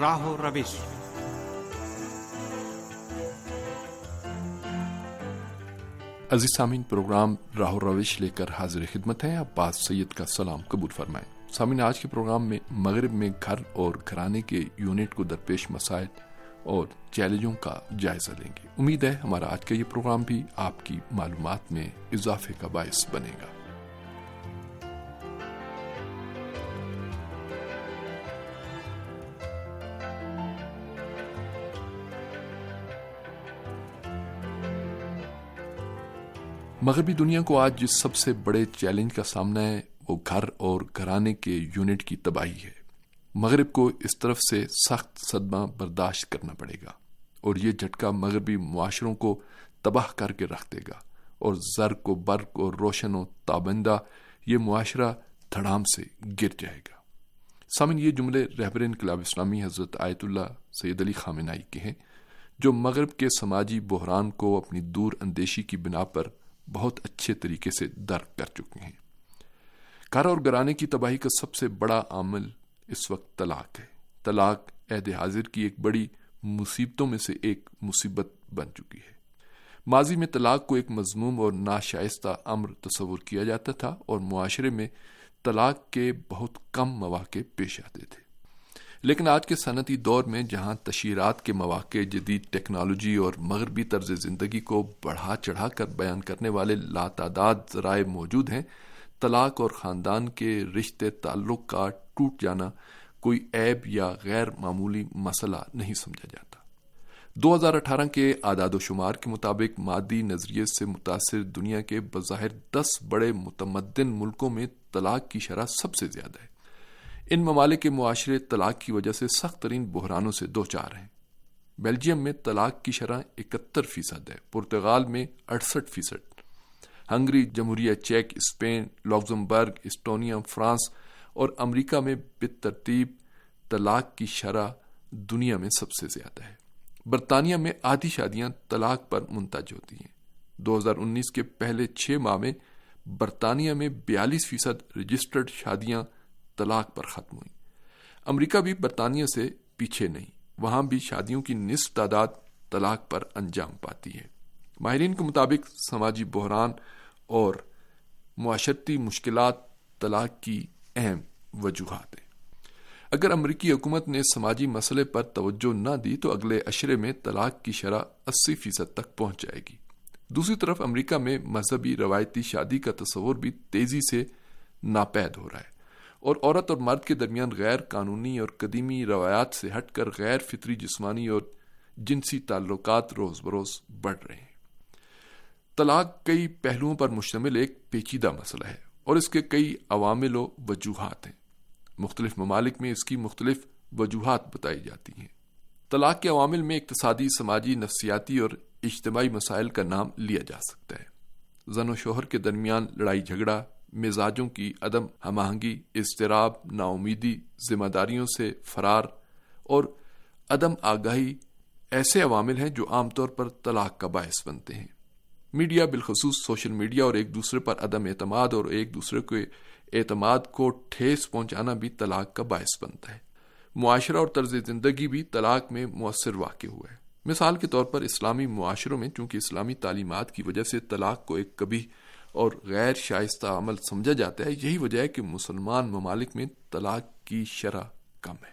راہو روش عزیز سامعین، پروگرام راہ روش لے کر حاضر خدمت ہے عباس سید کا سلام قبول فرمائیں۔ سامعین، آج کے پروگرام میں مغرب میں گھر اور گھرانے کے یونٹ کو درپیش مسائل اور چیلنجوں کا جائزہ لیں گے۔ امید ہے ہمارا آج کا یہ پروگرام بھی آپ کی معلومات میں اضافے کا باعث بنے گا۔ مغربی دنیا کو آج جس سب سے بڑے چیلنج کا سامنا ہے، وہ گھر اور گھرانے کے یونٹ کی تباہی ہے۔ مغرب کو اس طرف سے سخت صدمہ برداشت کرنا پڑے گا اور یہ جھٹکا مغربی معاشروں کو تباہ کر کے رکھ دے گا اور زر کو برق اور روشن و تابندہ یہ معاشرہ دھڑام سے گر جائے گا۔ سامن یہ جملے رہبر انقلاب اسلامی حضرت آیت اللہ سید علی خامنائی کے ہیں، جو مغرب کے سماجی بحران کو اپنی دور اندیشی کی بنا پر بہت اچھے طریقے سے درک کر چکے ہیں۔ گھر اور گرانے کی تباہی کا سب سے بڑا عامل اس وقت طلاق ہے۔ طلاق عہد حاضر کی ایک بڑی مصیبتوں میں سے ایک مصیبت بن چکی ہے۔ ماضی میں طلاق کو ایک مضموم اور ناشائستہ امر تصور کیا جاتا تھا اور معاشرے میں طلاق کے بہت کم مواقع پیش آتے تھے۔ لیکن آج کے صنعتی دور میں جہاں تشہیرات کے مواقع جدید ٹیکنالوجی اور مغربی طرز زندگی کو بڑھا چڑھا کر بیان کرنے والے لاتعداد ذرائع موجود ہیں، طلاق اور خاندان کے رشتے تعلق کا ٹوٹ جانا کوئی عیب یا غیر معمولی مسئلہ نہیں سمجھا جاتا۔ دو ہزار اٹھارہ کے اعداد و شمار کے مطابق مادی نظریے سے متاثر دنیا کے بظاہر دس بڑے متمدن ملکوں میں طلاق کی شرح سب سے زیادہ ہے۔ ان ممالک کے معاشرے طلاق کی وجہ سے سخت ترین بحرانوں سے دو چار ہیں۔ بیلجیم میں طلاق کی شرح اکہتر فیصد ہے پرتگال میں اڑسٹھ فیصد۔ ہنگری، جمہوریہ چیک، اسپین لوگزمبرگ اسٹونیا، فرانس اور امریکہ میں بترتیب طلاق کی شرح دنیا میں سب سے زیادہ ہے۔ برطانیہ میں آدھی شادیاں طلاق پر منتج ہوتی ہیں۔ دو ہزار انیس کے پہلے چھ ماہ میں برطانیہ میں بیالیس فیصد رجسٹرڈ شادیاں طلاق پر ختم ہوئی۔ امریکہ بھی برطانیہ سے پیچھے نہیں، وہاں بھی شادیوں کی نصف تعداد طلاق پر انجام پاتی ہے۔ ماہرین کے مطابق سماجی بحران اور معاشرتی مشکلات طلاق کی اہم وجوہات ہیں۔ اگر امریکی حکومت نے سماجی مسئلے پر توجہ نہ دی تو اگلے اشرے میں طلاق کی شرح اسی فیصد تک پہنچ جائے گی۔ دوسری طرف امریکہ میں مذہبی روایتی شادی کا تصور بھی تیزی سے ناپید ہو رہا ہے۔ اور عورت اور مرد کے درمیان غیر قانونی اور قدیمی روایات سے ہٹ کر غیر فطری جسمانی اور جنسی تعلقات روز بروز بڑھ رہے ہیں۔ طلاق کئی پہلوؤں پر مشتمل ایک پیچیدہ مسئلہ ہے اور اس کے کئی عوامل و وجوہات ہیں۔ مختلف ممالک میں اس کی مختلف وجوہات بتائی جاتی ہیں۔ طلاق کے عوامل میں اقتصادی، سماجی، نفسیاتی اور اجتماعی مسائل کا نام لیا جا سکتا ہے۔ زن و شوہر کے درمیان لڑائی جھگڑا مزاجوں کی عدم ہم آہنگی اضطراب نا امیدی ذمہ داریوں سے فرار اور عدم آگاہی ایسے عوامل ہیں جو عام طور پر طلاق کا باعث بنتے ہیں۔ میڈیا بالخصوص سوشل میڈیا اور ایک دوسرے پر عدم اعتماد اور ایک دوسرے کے اعتماد کو ٹھیس پہنچانا بھی طلاق کا باعث بنتا ہے۔ معاشرہ اور طرز زندگی بھی طلاق میں مؤثر واقع ہوا ہے۔ مثال کے طور پر اسلامی معاشروں میں چونکہ اسلامی تعلیمات کی وجہ سے طلاق کو ایک کبھی اور غیر شائستہ عمل سمجھا جاتا ہے۔ یہی وجہ ہے کہ مسلمان ممالک میں طلاق کی شرح کم ہے۔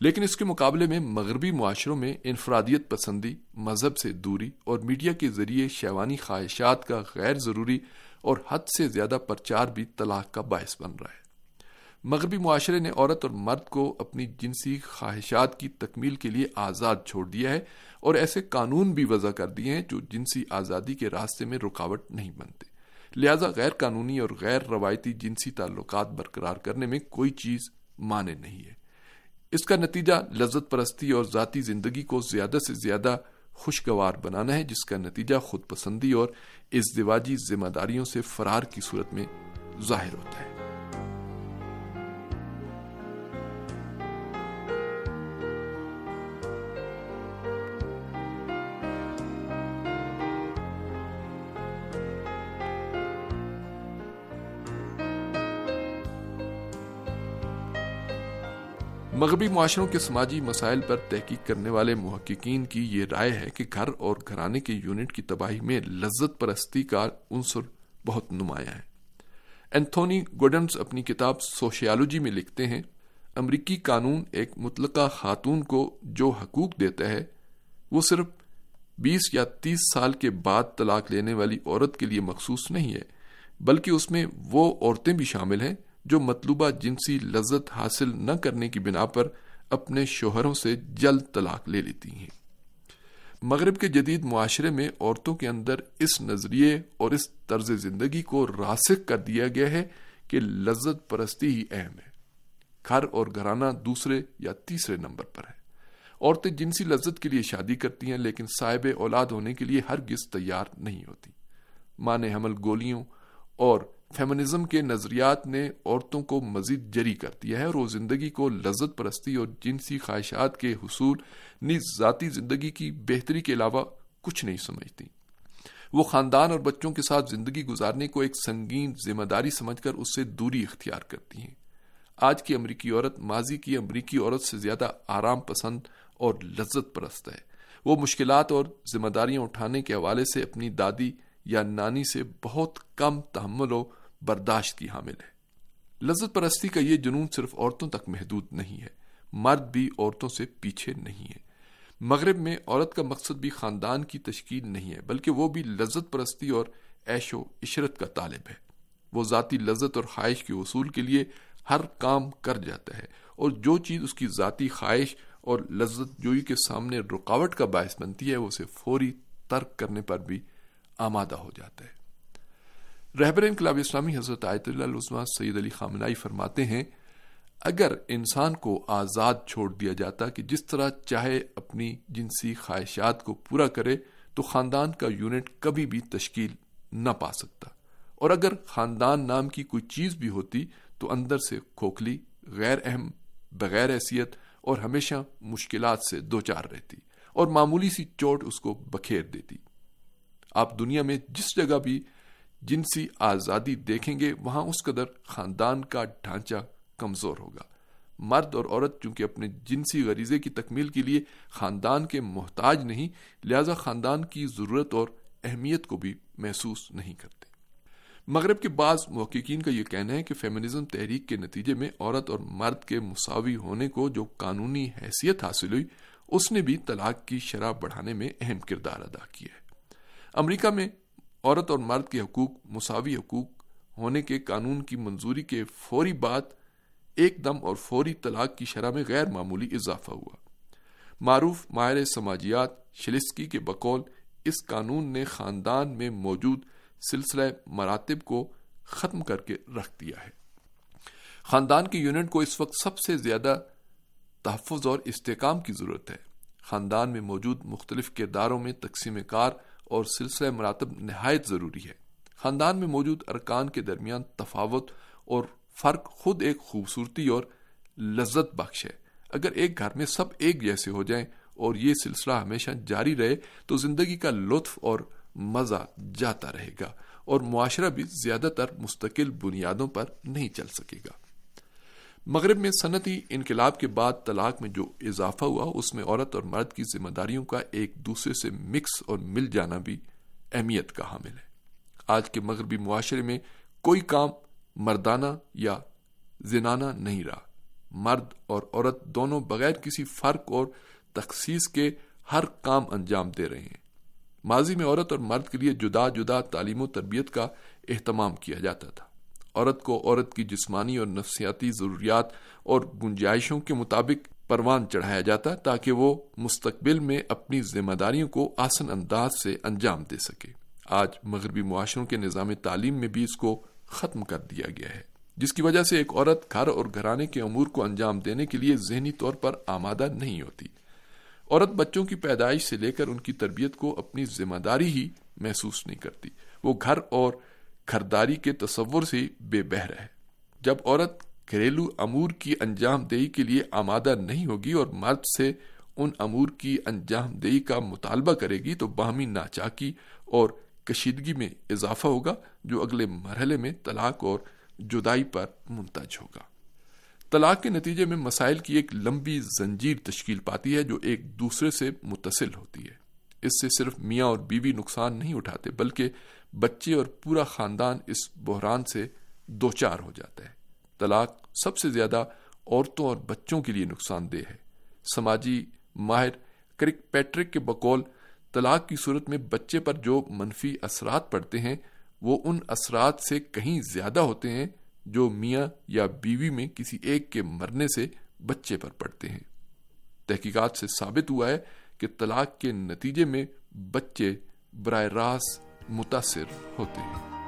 لیکن اس کے مقابلے میں مغربی معاشروں میں انفرادیت پسندی، مذہب سے دوری اور میڈیا کے ذریعے شیوانی خواہشات کا غیر ضروری اور حد سے زیادہ پرچار بھی طلاق کا باعث بن رہا ہے۔ مغربی معاشرے نے عورت اور مرد کو اپنی جنسی خواہشات کی تکمیل کے لیے آزاد چھوڑ دیا ہے اور ایسے قانون بھی وضع کر دیے ہیں جو جنسی آزادی کے راستے میں رکاوٹ نہیں بنتے۔ لہذا غیر قانونی اور غیر روایتی جنسی تعلقات برقرار کرنے میں کوئی چیز مانے نہیں ہے۔ اس کا نتیجہ لذت پرستی اور ذاتی زندگی کو زیادہ سے زیادہ خوشگوار بنانا ہے، جس کا نتیجہ خود پسندی اور ازدواجی ذمہ داریوں سے فرار کی صورت میں ظاہر ہوتا ہے۔ مغربی معاشروں کے سماجی مسائل پر تحقیق کرنے والے محققین کی یہ رائے ہے کہ گھر اور گھرانے کے یونٹ کی تباہی میں لذت پرستی کا عنصر بہت نمایاں ہے۔ اینتھونی گوڈنز اپنی کتاب سوشیالوجی میں لکھتے ہیں، امریکی قانون ایک مطلقہ خاتون کو جو حقوق دیتا ہے، وہ صرف بیس یا تیس سال کے بعد طلاق لینے والی عورت کے لیے مخصوص نہیں ہے، بلکہ اس میں وہ عورتیں بھی شامل ہیں جو مطلوبہ جنسی لذت حاصل نہ کرنے کی بنا پر اپنے شوہروں سے جلد طلاق لے لیتی ہیں۔ مغرب کے جدید معاشرے میں عورتوں کے اندر اس نظریے اور اس طرز زندگی کو راسک کر دیا گیا ہے کہ لذت پرستی ہی اہم ہے۔ گھر اور گھرانہ دوسرے یا تیسرے نمبر پر ہے۔ عورتیں جنسی لذت کے لیے شادی کرتی ہیں لیکن صاحب اولاد ہونے کے لیے ہر گز تیار نہیں ہوتی۔ مان حمل گولیوں اور فیمنزم کے نظریات نے عورتوں کو مزید جری کر دیا ہے اور وہ زندگی کو لذت پرستی اور جنسی خواہشات کے حصول نیز ذاتی زندگی کی بہتری کے علاوہ کچھ نہیں سمجھتی۔ وہ خاندان اور بچوں کے ساتھ زندگی گزارنے کو ایک سنگین ذمہ داری سمجھ کر اس سے دوری اختیار کرتی ہیں۔ آج کی امریکی عورت ماضی کی امریکی عورت سے زیادہ آرام پسند اور لذت پرست ہے۔ وہ مشکلات اور ذمہ داریاں اٹھانے کے حوالے سے اپنی دادی یا نانی سے بہت کم تحمل و برداشت کی حامل ہے۔ لذت پرستی کا یہ جنون صرف عورتوں تک محدود نہیں ہے، مرد بھی عورتوں سے پیچھے نہیں ہے۔ مغرب میں عورت کا مقصد بھی خاندان کی تشکیل نہیں ہے، بلکہ وہ بھی لذت پرستی اور عیش و عشرت کا طالب ہے۔ وہ ذاتی لذت اور خواہش کے اصول کے لیے ہر کام کر جاتا ہے اور جو چیز اس کی ذاتی خواہش اور لذت جوئی کے سامنے رکاوٹ کا باعث بنتی ہے، وہ اسے فوری ترک کرنے پر بھی آمادہ ہو جاتا ہے۔ رہبر انقلاب اسلامی حضرت آیت اللہ سید علی خامنائی فرماتے ہیں، اگر انسان کو آزاد چھوڑ دیا جاتا کہ جس طرح چاہے اپنی جنسی خواہشات کو پورا کرے، تو خاندان کا یونٹ کبھی بھی تشکیل نہ پا سکتا۔ اور اگر خاندان نام کی کوئی چیز بھی ہوتی، تو اندر سے کھوکھلی، غیر اہم، بغیر حیثیت، اور ہمیشہ مشکلات سے دوچار رہتی، اور معمولی سی چوٹ اس کو بکھیر دیتی۔ آپ دنیا میں جس جگہ بھی جنسی آزادی دیکھیں گے، وہاں اس قدر خاندان کا ڈھانچہ کمزور ہوگا۔ مرد اور عورت چونکہ اپنے جنسی غریزے کی تکمیل کے لیے خاندان کے محتاج نہیں، لہذا خاندان کی ضرورت اور اہمیت کو بھی محسوس نہیں کرتے۔ مغرب کے بعض محققین کا یہ کہنا ہے کہ فیمنزم تحریک کے نتیجے میں عورت اور مرد کے مساوی ہونے کو جو قانونی حیثیت حاصل ہوئی، اس نے بھی طلاق کی شرح بڑھانے میں اہم کردار ادا کیا ہے۔ امریکہ میں عورت اور مرد کے حقوق، مساوی حقوق ہونے کے قانون کی منظوری کے فوری بعد ایک دم اور فوری طلاق کی شرح میں غیر معمولی اضافہ ہوا۔ معروف ماہر سماجیات شلسکی کے بقول، اس قانون نے خاندان میں موجود سلسلہ مراتب کو ختم کر کے رکھ دیا ہے۔ خاندان کے یونٹ کو اس وقت سب سے زیادہ تحفظ اور استحکام کی ضرورت ہے۔ خاندان میں موجود مختلف کرداروں میں تقسیم کار اور سلسلہ مراتب نہایت ضروری ہے۔ خاندان میں موجود ارکان کے درمیان تفاوت اور فرق خود ایک خوبصورتی اور لذت بخش ہے۔ اگر ایک گھر میں سب ایک جیسے ہو جائیں اور یہ سلسلہ ہمیشہ جاری رہے، تو زندگی کا لطف اور مزہ جاتا رہے گا اور معاشرہ بھی زیادہ تر مستقل بنیادوں پر نہیں چل سکے گا۔ مغرب میں صنعتی انقلاب کے بعد طلاق میں جو اضافہ ہوا، اس میں عورت اور مرد کی ذمہ داریوں کا ایک دوسرے سے مکس اور مل جانا بھی اہمیت کا حامل ہے۔ آج کے مغربی معاشرے میں کوئی کام مردانہ یا زنانہ نہیں رہا۔ مرد اور عورت دونوں بغیر کسی فرق اور تخصیص کے ہر کام انجام دے رہے ہیں۔ ماضی میں عورت اور مرد کے لیے جدا جدا تعلیم و تربیت کا اہتمام کیا جاتا تھا۔ عورت کو عورت کی جسمانی اور نفسیاتی ضروریات اور گنجائشوں کے مطابق پروان چڑھایا جاتا تاکہ وہ مستقبل میں اپنی ذمہ داریوں کو آسن انداز سے انجام دے سکے۔ آج مغربی معاشروں کے نظام تعلیم میں بھی اس کو ختم کر دیا گیا ہے، جس کی وجہ سے ایک عورت گھر اور گھرانے کے امور کو انجام دینے کے لیے ذہنی طور پر آمادہ نہیں ہوتی۔ عورت بچوں کی پیدائش سے لے کر ان کی تربیت کو اپنی ذمہ داری ہی محسوس نہیں کرتی۔ وہ گھر اور گھرداری کے تصور سے بے بہر ہے۔ جب عورت گھریلو امور کی انجام دہی کے لیے آمادہ نہیں ہوگی اور مرد سے ان امور کی انجام دہی کا مطالبہ کرے گی تو باہمی ناچاکی اور کشیدگی میں اضافہ ہوگا، جو اگلے مرحلے میں طلاق اور جدائی پر منتج ہوگا۔ طلاق کے نتیجے میں مسائل کی ایک لمبی زنجیر تشکیل پاتی ہے، جو ایک دوسرے سے متصل ہوتی ہے۔ اس سے صرف میاں اور بیوی نقصان نہیں اٹھاتے، بلکہ بچے اور پورا خاندان اس بحران سے دوچار ہو جاتا ہے۔ طلاق سب سے زیادہ عورتوں اور بچوں کے لیے نقصان دہ ہے۔ سماجی ماہر کرک پیٹرک کے بقول طلاق کی صورت میں بچے پر جو منفی اثرات پڑتے ہیں، وہ ان اثرات سے کہیں زیادہ ہوتے ہیں جو میاں یا بیوی میں کسی ایک کے مرنے سے بچے پر پڑتے ہیں۔ تحقیقات سے ثابت ہوا ہے کہ طلاق کے نتیجے میں بچے براہ راست متاثر ہوتے ہیں۔